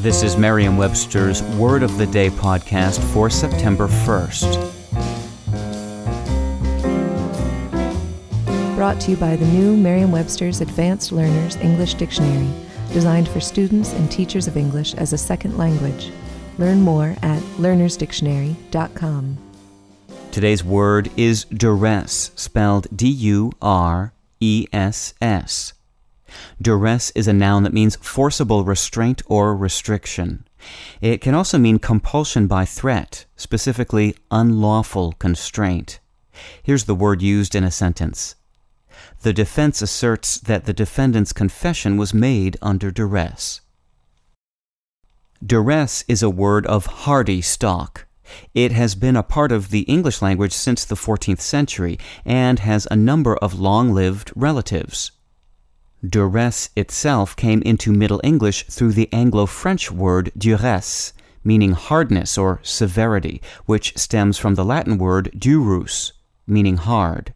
This is Merriam-Webster's Word of the Day podcast for September 1st. Brought to you by the new Merriam-Webster's Advanced Learners English Dictionary, designed for students and teachers of English as a second language. Learn more at learnersdictionary.com. Today's word is duress, spelled D U R E S S. Duress is a noun that means forcible restraint or restriction. It can also mean compulsion by threat, specifically unlawful constraint. Here's the word used in a sentence. The defense asserts that the defendant's confession was made under duress. Duress is a word of hardy stock. It has been a part of the English language since the 14th century and has a number of long lived relatives. Duress itself came into Middle English through the Anglo French word duresce, meaning hardness or severity, which stems from the Latin word durus, meaning hard.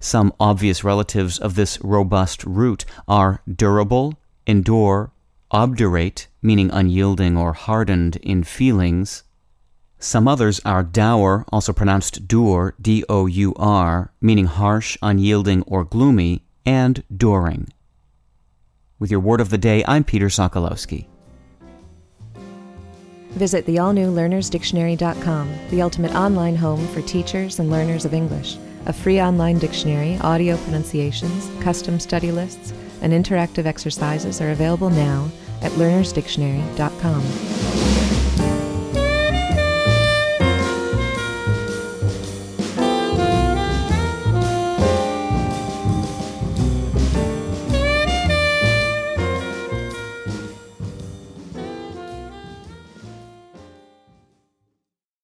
Some obvious relatives of this robust root are durable, endure, obdurate, meaning unyielding or hardened in feelings. Some others are dour, also pronounced dur, D O U R, meaning harsh, unyielding, or gloomy, and during. With your word of the day, I'm Peter Sokolowski. Visit the all new learnersdictionary.com, the ultimate online home for teachers and learners of English. A free online dictionary, audio pronunciations, custom study lists, and interactive exercises are available now at learnersdictionary.com.